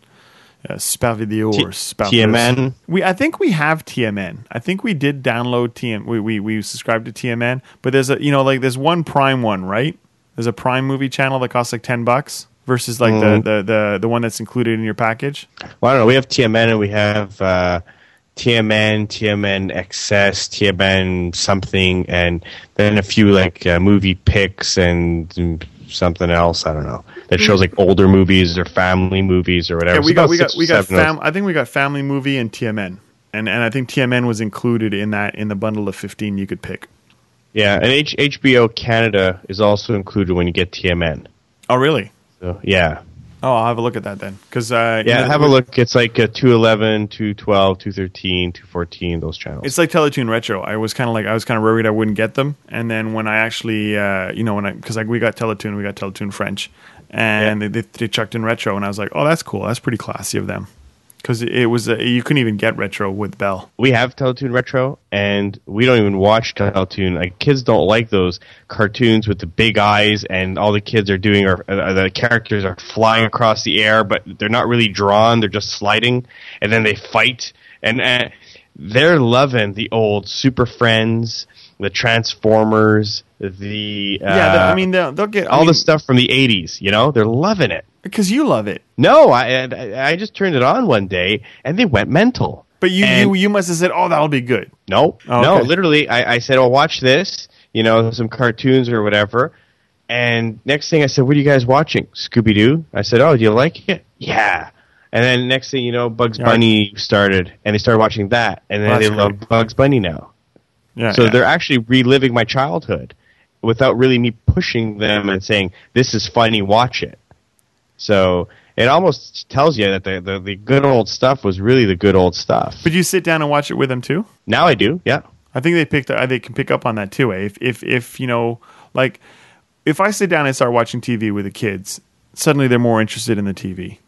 uh, Spa Video T- or Spa TMN? We I think we have TMN. I think we did download TM. We we we subscribed to TMN, but there's a you know like there's one Prime one, right? There's a Prime movie channel that costs like ten bucks versus like Mm-hmm. the, the the the one that's included in your package. Well, I don't know. We have TMN and we have uh, TMN, TMN XS, TMN something, and then a few like uh, movie picks and mm, something else. I don't know that shows like older movies or family movies or whatever. Yeah, we got we got we got fam- I think we got Family Movie and TMN, and and I think TMN was included in that in the bundle of fifteen you could pick. Yeah, and H- HBO Canada is also included when you get TMN. Oh really? So yeah, Oh, I'll have a look at that then. Because uh, yeah. you know, have a look. It's like uh, 211, 212, 213, 214. Those channels. It's like Teletoon Retro. I was kind of like I was kind of worried I wouldn't get them, and then when I actually, uh, you know, when I because like we got Teletoon, we got Teletoon French, and they, they they chucked in retro, and I was like, oh, that's cool. That's pretty classy of them. Because it was uh, you couldn't even get retro with Bell. we have Teletoon Retro, and we don't even watch Teletoon. Like kids don't like those cartoons with the big eyes, and all the kids are doing are uh, the characters are flying across the air, but they're not really drawn; they're just sliding, and then they fight, and uh, they're loving the old Super Friends, the Transformers, the uh, yeah, the- I mean they'll, they'll get all the stuff from the '80s. You know, they're loving it. Because you love it. No, I I I just turned it on one day, and they went mental. But you And- you you must have said, oh, that'll be good. No, Oh, no, okay. literally, I, I said, "Oh, watch this," you know, some cartoons or whatever. And next thing I said, "What are you guys watching?" Scooby Doo. I said, "Oh, do you like it?" Yeah. And then next thing you know, Bugs Yeah. Bunny started, and they started watching that, and then they that's love Bugs Bunny now. Yeah. So yeah. they're actually reliving my childhood without really me pushing them and saying, "This is funny, watch it." So it almost tells you that the, the, the good old stuff was really the good old stuff. But you sit down and watch it with them too. Now I do, yeah. I think they picked. uh, They can pick up on that too. Eh? If if if you know, like, if I sit down and start watching TV with the kids, suddenly they're more interested in the TV.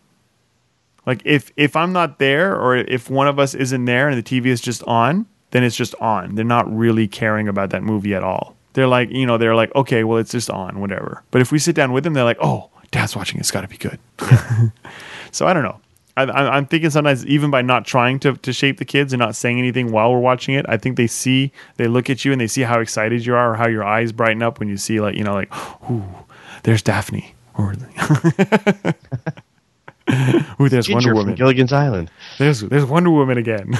Like if if I'm not there, or if one of us isn't there and the TV is just on, then it's just on. They're not really caring about that movie at all. They're like, you know, they're like, okay, well, it's just on, whatever. But if we sit down with them, they're like, oh, Dad's watching. It's got to be good. [LAUGHS] so I don't know. I, I'm thinking sometimes even by not trying to, to shape the kids and not saying anything while we're watching it, I think they see, they look at you and they see how excited you are or how your eyes brighten up when you see like, you know, like, [GASPS] ooh, there's Daphne. Or, [LAUGHS] ooh, there's Ginger Wonder Woman. Gilligan's Island. There's there's Wonder Woman again. [LAUGHS]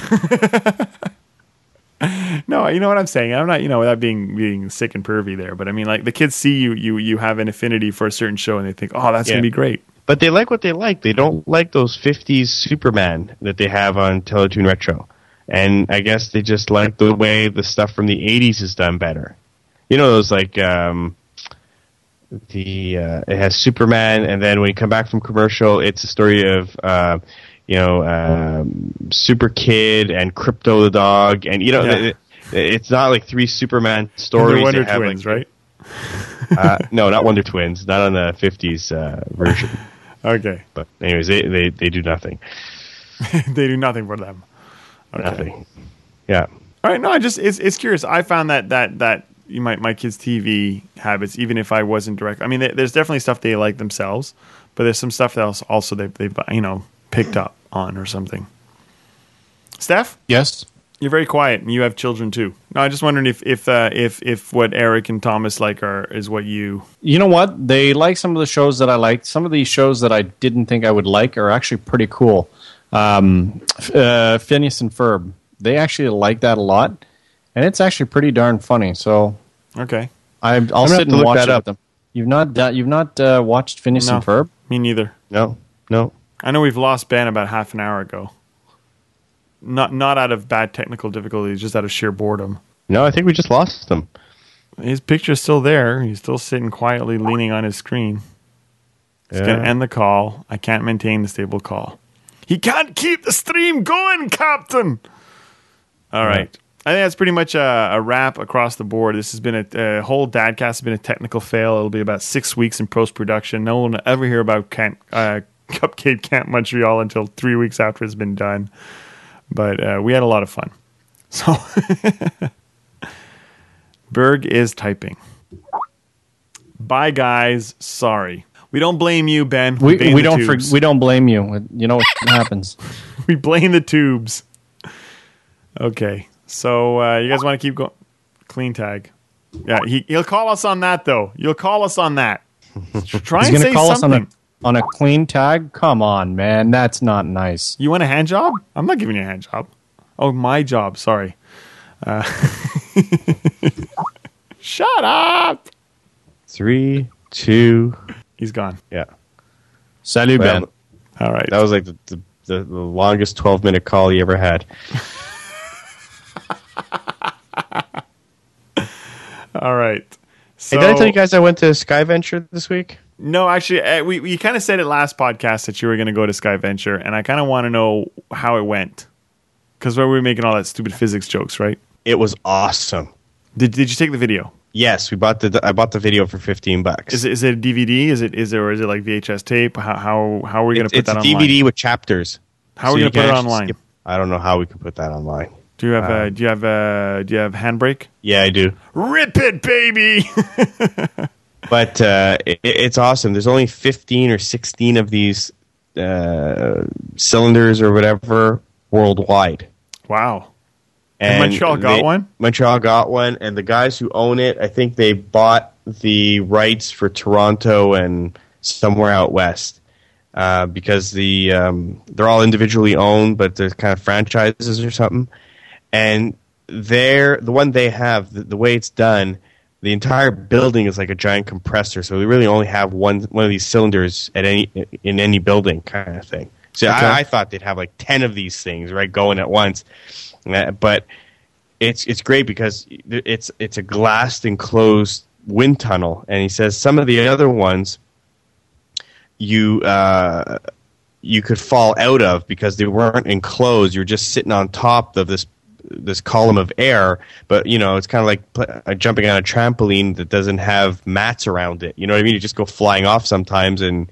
[LAUGHS] no, you know what I'm saying. I'm not, you know, without being being sick and pervy there, but I mean, like the kids see you you you have an affinity for a certain show, and they think, oh, that's Yeah. gonna be great. But they like what they like. They don't like those 50s Superman that they have on Teletoon Retro. And I guess they just like the way the stuff from the 80s is done better. You know, those like, um, the, uh, it has Superman, and then when you come back from commercial, it's a story of, uh, you know, um, Super Kid and Krypto the dog. And, you know, Yeah. it, it's not like three Superman stories. They Wonder Twins, like, right? [LAUGHS] uh, no, not Wonder Twins. Not on the 50s uh, version. [LAUGHS] Okay, But anyways, they, they, they do nothing. [LAUGHS] they do nothing for them. Okay. Nothing. Yeah. All right, no, I just it's it's curious. I found that that that you my my kids' TV habits, even if I wasn't direct. I mean, there- there's definitely stuff they like themselves, but there's some stuff that else also they they you know picked up on or something. Steph, Yes. you're very quiet, and you have children too. No, I just wondering if if uh, if if what Eric and Thomas like are is what you. You know what? They like some of the shows that I liked. Some of these shows that I didn't think I would like are actually pretty cool. Um, uh, Phineas and Ferb. They actually like that a lot, and it's actually pretty darn funny. So Okay, I, I'll gonna sit and watch that it up. with them. You've not done- you've not uh, watched Phineas No. and Ferb? me neither. No, no. I know we've lost Ben about half an hour ago. Not not out of bad technical difficulties, just out of sheer boredom. No, I think we just lost them. His picture's still there. He's still sitting quietly, leaning on his screen. He's Yeah. gonna end the call. I can't maintain the stable call. He can't keep the stream going, Captain. All right. I think that's pretty much a, a wrap across the board. This has been a, a whole Dadcast has been a technical fail. It'll be about six weeks in post production. No one will ever hear about Camp, uh, [LAUGHS] Cupcake Camp Montreal until three weeks after it's been done. But uh, we had a lot of fun. [LAUGHS] So Berg is typing. Bye, guys. Sorry. We don't blame you, Ben. We blame we don't for, we don't blame you. You know what [LAUGHS] happens. we blame the tubes. Okay, so uh, you guys want to keep going? Clean tag. Yeah, he, he'll call us on that though. You'll call us on that. Try He's and say call something. us on a on a clean tag. Come on, man, that's not nice. You want a hand job? I'm not giving you a hand job. Oh, my job. Sorry. Uh, [LAUGHS] shut up. Three, two, He's gone. yeah. Salut, Well, Ben. All right. that was like the, the, the, the longest 12 minute call he ever had. [LAUGHS] All right. So, hey, did I tell you guys I went to Sky Venture this week? No, actually, uh, we we kind of said it last podcast that you were going to go to Sky Venture, and I kind of want to know how it went because we were we making all that stupid physics jokes, right? It was awesome. Did Did you take the video? Yes, we bought the I bought the video for 15 bucks. Is it is it a DVD? Is it is it or is it like VHS tape? How how how are we going to put it's that a online? DVD with chapters. How are So we going to put it online? skip- I don't know how we can put that online. Do you have Uh, uh, do you have a do you have Handbrake? Yeah, I do. Rip it, baby! [LAUGHS] But uh, it, it's awesome. There's only 15 or 16 of these uh, cylinders or whatever worldwide. wow. And Montreal got they- one? Montreal got one, and the guys who own it, I think they bought the rights for Toronto and somewhere out west uh, because the um, they're all individually owned, but they're kind of franchises or something. And they're the one they have, the, the way it's done, the entire building is like a giant compressor. So we really only have one one of these cylinders at any in any building, kind of thing. So Okay. I, I thought they'd have like ten of these things right going at once, Uh, but it's it's great because it's it's a glassed enclosed wind tunnel, and he says some of the other ones you uh, you could fall out of because they weren't enclosed. You're just sitting on top of this this column of air, but you know it's kind of like pl- uh, jumping on a trampoline that doesn't have mats around it. You know what I mean? You just go flying off sometimes and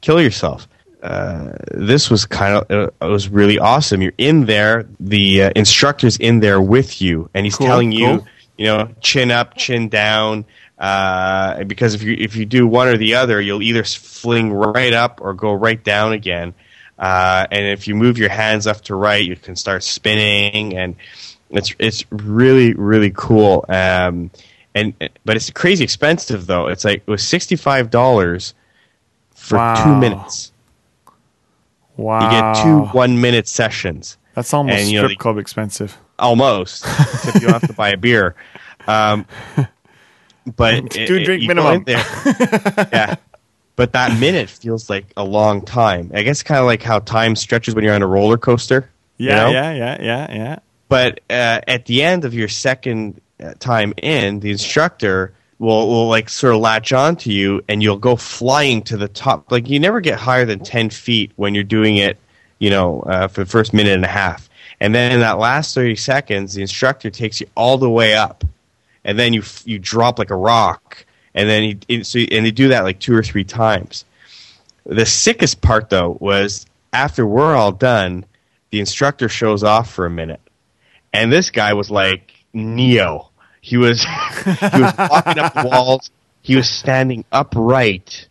kill yourself. Uh, this was kind of uh, it was really awesome. You're in there, the uh, instructor's in there with you, and he's Cool, telling you, cool. you know, chin up, chin down. Uh, because if you if you do one or the other, you'll either fling right up or go right down again. Uh, and if you move your hands left to right, you can start spinning, and it's it's really really cool. Um, and but it's crazy expensive though. It's like it was sixty five dollars for Wow. two minutes. Wow. You get two one minute sessions. That's almost and, you know, strip club expensive. Almost. Except you don't have to buy a beer. [LAUGHS] Um, but Two it- drink minimum. there- [LAUGHS] yeah. But that [LAUGHS] minute feels like a long time. I guess kind of like how time stretches when you're on a roller coaster. you Yeah, know? yeah, yeah, yeah, yeah. But uh, at the end of your second uh, time in, the instructor will, will like sort of latch on to you, and you'll go flying to the top. Like you never get higher than ten feet when you're doing it, you know, uh, for the first minute and a half. And then in that last thirty seconds, the instructor takes you all the way up, and then you you drop like a rock, and then he, so and they do that like two or three times. The sickest part though was after we're all done, the instructor shows off for a minute. And this guy was like Neo. He was [LAUGHS] he was walking up the walls. He was standing upright,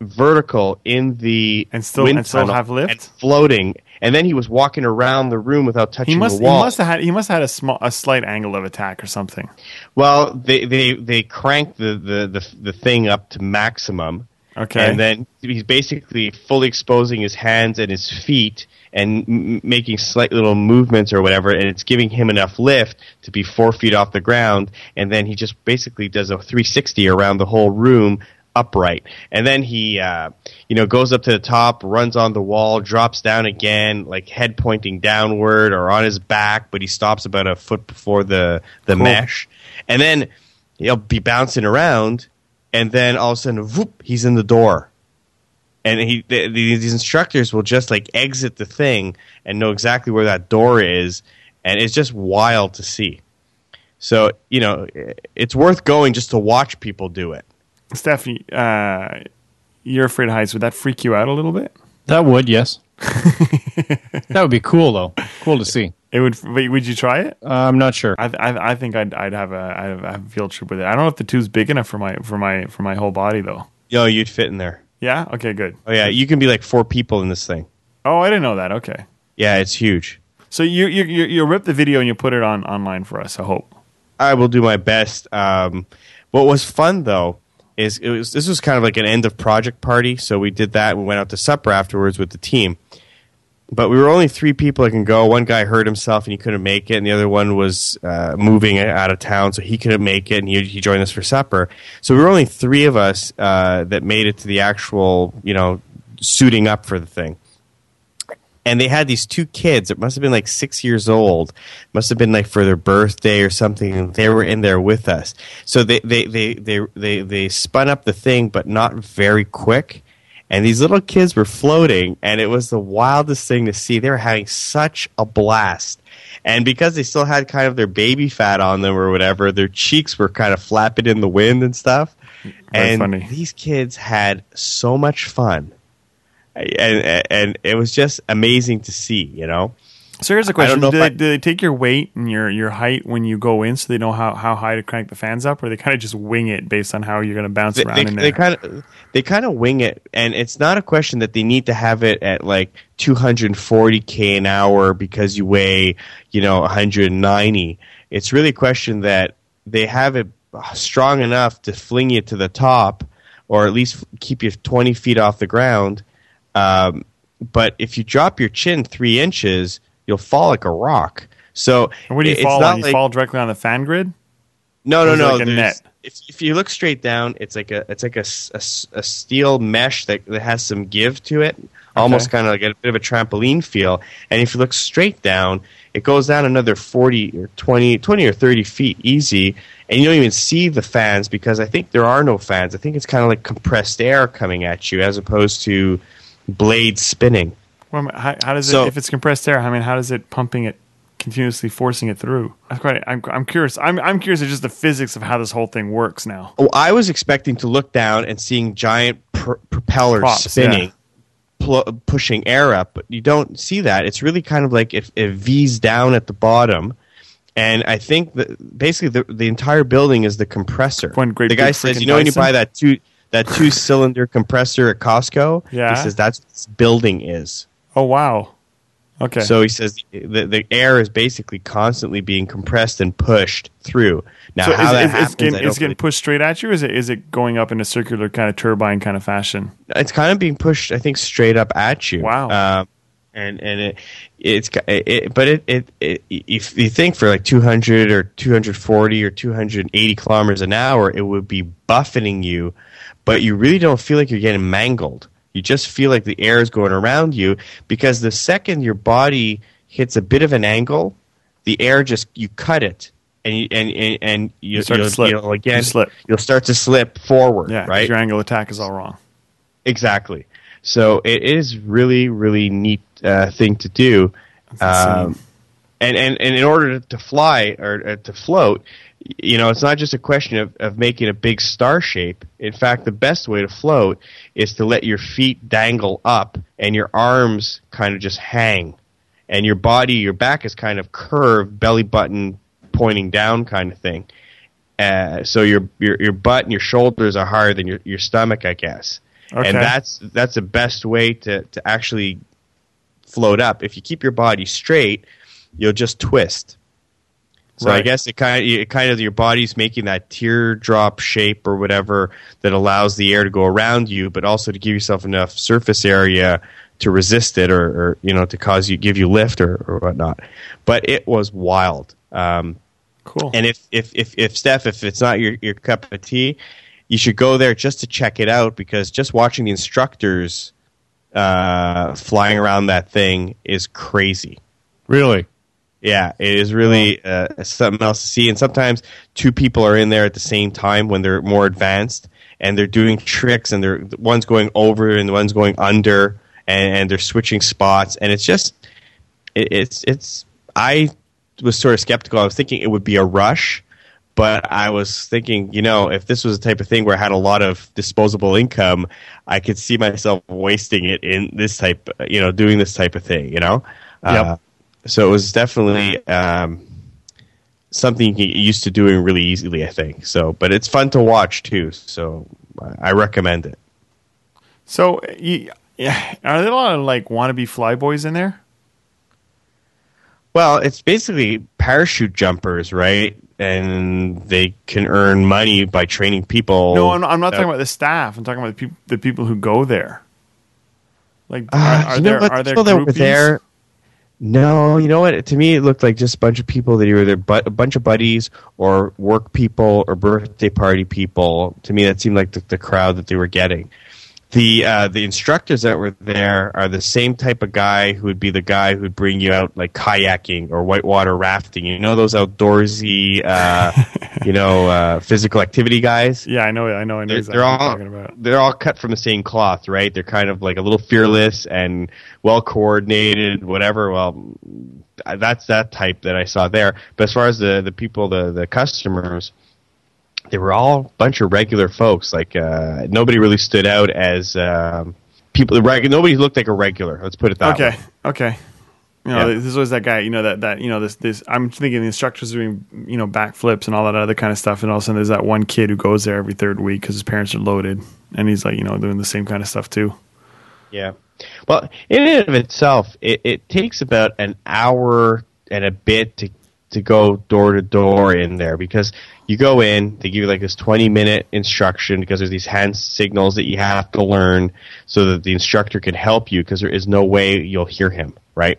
vertical in the And still- wind and still have lift? and floating. And then he was walking around the room without touching He must the he wall. must have had he must have had a small a slight angle of attack or something. Well, they they they cranked the the the, the thing up to maximum. Okay. And then he's basically fully exposing his hands and his feet and m- making slight little movements or whatever, and it's giving him enough lift to be four feet off the ground. And then he just basically does a 360 around the whole room upright. And then he, uh, you know, goes up to the top, runs on the wall, drops down again, like head pointing downward or on his back, but he stops about a foot before the, the mesh. And then he'll be bouncing around, and then all of a sudden, whoop, he's in the door. And he, the, these instructors will just like exit the thing and know exactly where that door is, and it's just wild to see. So you know, it's worth going just to watch people do it. Stephanie, uh, you're afraid of heights. Would that freak you out a little bit? That would, yes. that would be cool, though. Cool to see. It would. Would you try it? Uh, I'm not sure. I, I, I think I'd, I'd have a, I'd have a field trip with it. I don't know if the tube's big enough for my, for my, for my whole body though. Yo, you'd fit in there. Yeah. Okay. Good. Oh yeah, you can be like four people in this thing. Oh, I didn't know that. Okay. Yeah, it's huge. So you, you, you, you rip the video and you put it on online for us. I hope. I will do my best. Um, what was fun though is it was this was kind of like an end of project party, so we did that. We went out to supper afterwards with the team, but we were only three people that can go. One guy hurt himself and he couldn't make it, and the other one was uh, moving out of town, so he couldn't make it, and he, he joined us for supper. So we were only three of us uh, that made it to the actual, you know, suiting up for the thing and they had these two kids. It must have been like six years old. Must have been like for their birthday or something and they were in there with us. So they they they they they, they spun up the thing but not very quick. And these little kids were floating and it was the wildest thing to see. They were having such a blast. And because they still had kind of their baby fat on them or whatever their cheeks were kind of flapping in the wind and stuff. Very and funny. these kids had so much fun and and it was just amazing to see. You know, So here's a question: do they, I- do they take your weight and your your height when you go in, so they know how, how high to crank the fans up, or they kind of just wing it based on how you're going to bounce they, around they, in there? they kind of they kind of wing it, and it's not a question that they need to have it at like 240 k an hour because you weigh you know 190. It's really a question that they have it strong enough to fling you to the top, or at least keep you 20 feet off the ground. Um, but if you drop your chin three inches, you'll fall like a rock. So And where do you it's fall not on? You like- fall directly on the fan grid. No, no, no. like a net? If, if you look straight down, it's like a it's like a, a a steel mesh that, that has some give to it, almost kind of like a bit of a trampoline feel. And if you look straight down, it goes down another forty or 20, 20 or thirty feet easy, and you don't even see the fans because I think there are no fans. I think it's kind of like compressed air coming at you as opposed to blades spinning. Well, how, how does it? If it's compressed air, I mean, how does it pumping it continuously, forcing it through? I'm quite. I'm, I'm curious. I'm I'm curious of just the physics of how this whole thing works now. Oh, I was expecting to look down and seeing giant pr- propellers Props, spinning, yeah. pl- pushing air up, but you don't see that. It's really kind of like if it V's down at the bottom. And I think that basically the, the entire building is the compressor. One great the guy says, you know, when you buy that two that two cylinder compressor at Costco, Yeah. he says that's what this building is. Oh wow. Okay. So he says the, the air is basically constantly being compressed and pushed through. Now, So how is, that is, happens, is, getting, I it getting pushed straight at you? Or is it is it going up in a circular kind of turbine kind of fashion? it's kind of being pushed, I think, straight up at you. Wow. Um, and and it, it's it, but it, it, it if you think for like 200 or 240 or 280 kilometers an hour, it would be buffeting you, but you really don't feel like you're getting mangled. You just feel like the air is going around you because the second your body hits a bit of an angle, the air just you cut it. And you, and, and, and you, You start to slip. you'll again You slip. you'll start to slip forward, Yeah. right? Your angle attack is all wrong. Exactly. So it is really, really neat uh, thing to do. Um, and, and, and in order to fly or uh, to float, you know, it's not just a question of, of making a big star shape. In fact, the best way to float is to let your feet dangle up and your arms kind of just hang. And your body, your back is kind of curved, belly button pointing down kind of thing. Uh, so your, your your butt and your shoulders are higher than your, your stomach, I guess. Okay. And that's that's the best way to, to actually float up. If you keep your body straight, you'll just twist. So I guess it kind of it kind of your body's making that teardrop shape or whatever that allows the air to go around you, but also to give yourself enough surface area to resist it or, or you know to cause you give you lift or, or whatnot. But it was wild. Um, Cool. and if, if, if, if Steph, if it's not your, your cup of tea, you should go there just to check it out because just watching the instructors uh, flying around that thing is crazy. Really? Yeah, it is really uh, something else to see. And sometimes two people are in there at the same time when they're more advanced, and they're doing tricks, and they're one's going over and one's going under, and, and they're switching spots, and it's just it, it's it's. I was sort of skeptical. I was thinking it would be a rush, but I was thinking, you know, if this was the type of thing where I had a lot of disposable income, I could see myself wasting it in this type, you know, doing this type of thing, you know. Uh, so it was definitely um, something you can get used to doing really easily, I think. So, but it's fun to watch too. So I I recommend it. so, you, yeah, are there a lot of like wannabe flyboys in there? Well, it's basically parachute jumpers, right? And they can earn money by training people. No, I'm, I'm not Uh, talking about the staff. I'm talking about the, peop- the people who go there. Like, are, Uh, are there what? are there people that were there? No, you know what? To me, it looked like just a bunch of people that either bu- a bunch of buddies or work people or birthday party people. To me, that seemed like the, the crowd that they were getting. The uh, the instructors that were there are the same type of guy who would be the guy who'd bring you out like kayaking or whitewater rafting. You know those outdoorsy, uh, [LAUGHS] you know, uh, physical activity guys Yeah, I know. I know. I know they're, exactly they're all they're all cut from the same cloth, right? They're kind of like a little fearless and well coordinated, whatever. Well, that's that type that I saw there. But as far as the the people, the the customers, they were all a bunch of regular folks. Like uh, nobody really stood out as um, people. Reg- nobody looked like a regular. Let's put it that way. Okay, okay. You know, Yeah. this was that guy. You know that that you know this this. I'm thinking the instructors doing you know backflips and all that other kind of stuff, and all of a sudden there's that one kid who goes there every third week because his parents are loaded, and he's like you know doing the same kind of stuff too. Yeah. Well, in and of itself, it, it takes about an hour and a bit to to go door to door in there because you go in, they give you like this twenty minute instruction because there's these hand signals that you have to learn so that the instructor can help you because there is no way you'll hear him, right?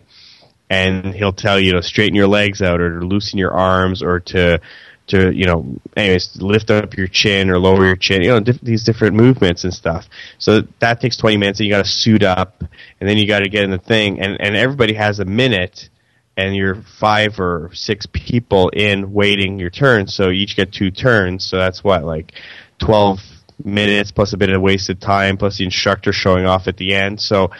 And he'll tell you to straighten your legs out or to loosen your arms or to to you know anyways lift up your chin or lower your chin you know diff- these different movements and stuff so that takes 20 minutes and you got to suit up and then you got to get in the thing and and everybody has a minute and you're five or six people in waiting your turn. So you each get two turns. So that's what like 12 minutes plus a bit of wasted time plus the instructor showing off at the end. So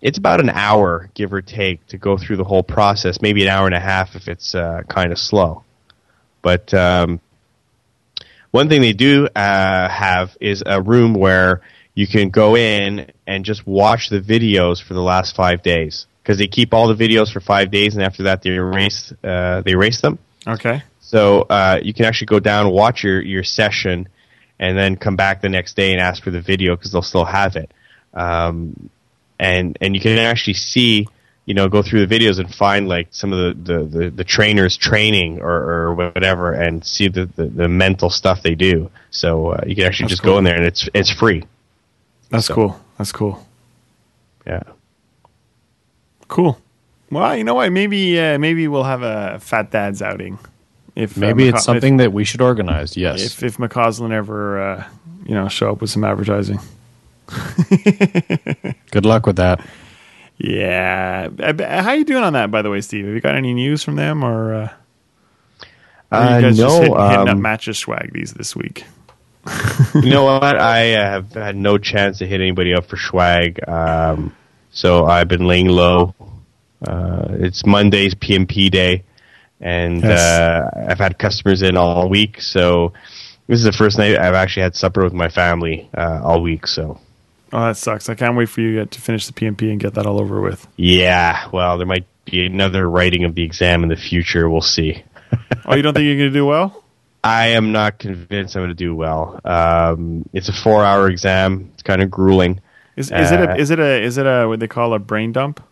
it's about an hour give or take to go through the whole process. Maybe an hour and a half if it's uh, kind of slow. But um, one thing they do uh, have is a room where you can go in and just watch the videos for the last five days because they keep all the videos for five days, and after that they erase uh, they erase them. Okay, So uh, you can actually go down, watch your, your session, and then come back the next day and ask for the video because they'll still have it. Um, and and you can actually see, you know, go through the videos and find like some of the, the, the, the trainers training or, or whatever, and see the, the, the mental stuff they do. So uh, you can actually That's just cool. go in there and it's it's free. that's So- cool. That's cool. Yeah. Cool. Well, you know what? Maybe uh, maybe we'll have a Fat Dad's outing. If uh, Maybe it's something that we should organize. Yes. If if, if McCausland ever uh, you know show up with some advertising. [LAUGHS] Good luck with that. Yeah. Uh, b- How you doing on that, by the way, Steve? Have you got any news from them, or, uh, Uh, you guys just no, hitting, hitting up matches swag these this week? [LAUGHS] you know what? I uh, have had no chance to hit anybody up for swag. Um, so I've been laying low. Uh, it's Monday's PMP day, and Yes. uh, I've had customers in all week. So this is the first night I've actually had supper with my family uh, all week. So Oh, that sucks. I can't wait for you to finish the PMP and get that all over with. yeah, well, there might be another writing of the exam in the future. We'll see. Oh, you don't think you're going to do well? [LAUGHS] I am not convinced I'm going to do well. Um, it's a four-hour exam. It's kind of grueling. Is, is it a Uh, is it a is it a what they call a brain dump?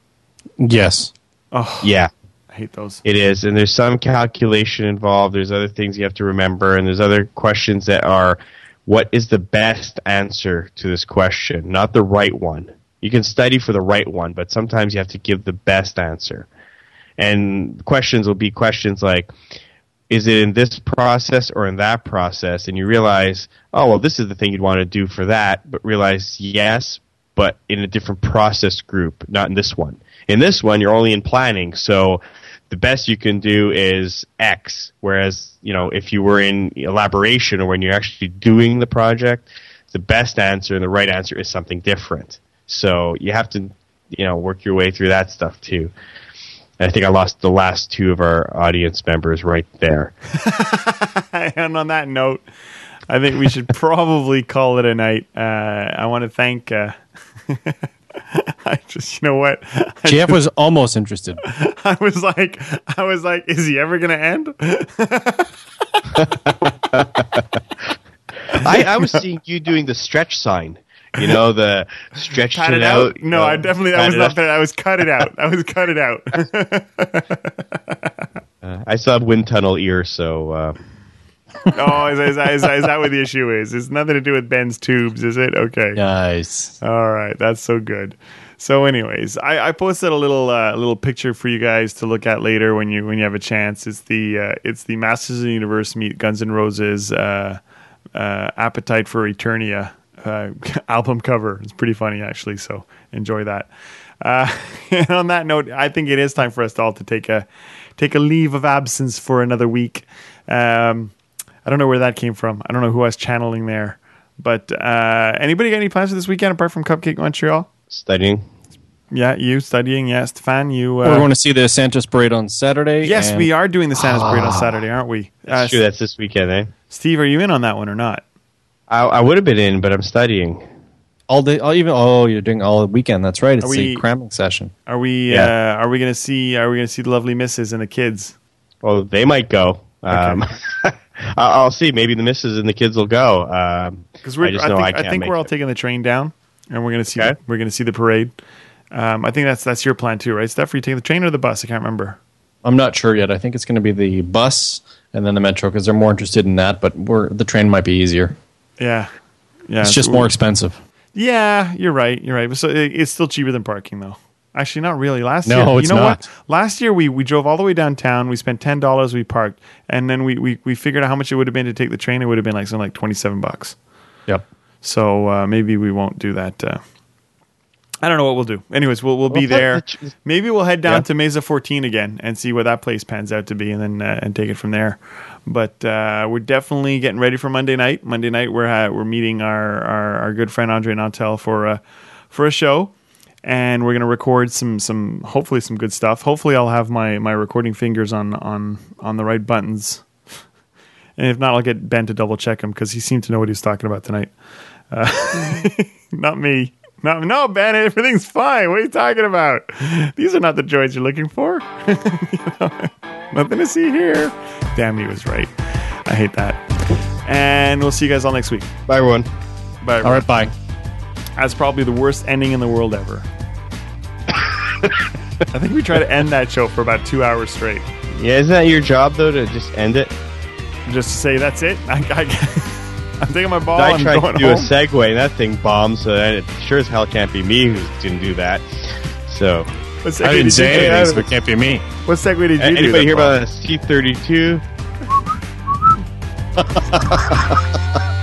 Yes. Oh, Yeah, I hate those. it is, and there's some calculation involved. There's other things you have to remember, and there's other questions that are, what is the best answer to this question, not the right one. You can study for the right one, but sometimes you have to give the best answer. And questions will be questions like, is it in this process or in that process? And you realize, oh, well, this is the thing you'd want to do for that, but realize, yes, but in a different process group, not in this one. In this one, you're only in planning, so the best you can do is X. Whereas, you know, if you were in elaboration or when you're actually doing the project, the best answer and the right answer is something different. So you have to, you know, work your way through that stuff too. I think I lost the last two of our audience members right there. [LAUGHS] and on that note, I think we should probably call it a night. Uh, I want to thank. Uh, [LAUGHS] I just, you know what? Jeff was almost interested. [LAUGHS] I was like, I was like, is he ever going to end? [LAUGHS] I, I was seeing you doing the stretch sign. You know, the stretch it it out? out. No, I definitely. that was not out. that. I was cut it out. I was cut it out. I still have wind tunnel ear, so uh, [LAUGHS] oh, is, is, that- is, that- is that what the issue is? It's nothing to do with Ben's tubes, is it? Okay. Nice. All right, that's so good. So, anyways, I, I posted a little uh, little picture for you guys to look at later when you when you have a chance. It's the uh, it's the Masters of the Universe meet Guns N' Roses uh, uh, Appetite for Eternia uh, [LAUGHS] album cover. It's pretty funny actually. So enjoy that. Uh, [LAUGHS] and on that note, I think it is time for us all to take a take a leave of absence for another week. Um, I don't know where that came from. I don't know who I was channeling there. But uh, anybody got any plans for this weekend apart from Cupcake Montreal? studying. Yeah, you studying. Yeah, Stefan, you. We're Uh, going to see the Santa's Parade on Saturday. yes, and we are doing the Santa's Parade on Saturday, aren't we? That's Uh, true. That's this weekend, eh? Steve, are you in on that one or not? I, I would have been in, but I'm studying. All day, all even. Oh, you're doing all weekend. That's right. It's Are we- the cramming session. Are we? Yeah. Uh, are we going to see? Are we going to see the lovely misses and the kids? Well, they might go. Um, I- [LAUGHS] I'll see. Maybe the misses and the kids will go. Um, Because we're. I just I know think, I I can't think we're all it. taking the train down, and we're going to see. Okay. The, we're going to see the parade. Um, I think that's that's your plan too, right, Steph? Are you taking the train or the bus? I can't remember. I'm not sure yet. I think it's going to be the bus and then the metro because they're more interested in that. But we're the train might be easier. Yeah, yeah. It's just more expensive. Yeah, you're right. You're right. But so it's still cheaper than parking, though. Actually, not really. Last No, year, it's you know not. what? Last year we, we drove all the way downtown. We spent ten dollars. We parked, and then we, we, we figured out how much it would have been to take the train. It would have been like something like twenty seven bucks. Yep. So uh, maybe we won't do that. Uh, I don't know what we'll do. Anyways, we'll we'll be Well, there. the ch- Maybe we'll head down Yeah. to Mesa 14 again and see what that place pans out to be, and then uh, and take it from there. But uh, we're definitely getting ready for Monday night. Monday night we're uh, we're meeting our, our our good friend Andre Nantel for uh, for a show, and we're gonna record some some hopefully some good stuff. Hopefully I'll have my my recording fingers on on on the right buttons. [LAUGHS] And if not, I'll get Ben to double check him because he seemed to know what he was talking about tonight. Uh, [LAUGHS] not me. No, no, Ben, everything's fine. What are you talking about? These are not the joys you're looking for. [LAUGHS] You know, nothing to see here. Damn, he was right. I hate that. And we'll see you guys all next week. Bye, everyone. Bye. All right. Bye. That's probably the worst ending in the world ever. [LAUGHS] I think we try to end that show for about two hours straight. Yeah, isn't that your job though to just end it? Just to say that's it. I, I, [LAUGHS] I'm taking my ball. I I'm tried going to do home. a segue, and that thing bombed. So it sure as hell can't be me who's didn't do that. So What I did didn't say do? anything, so it can't be me. What segue did you do? anybody that hear Paul? about a C thirty two? [LAUGHS]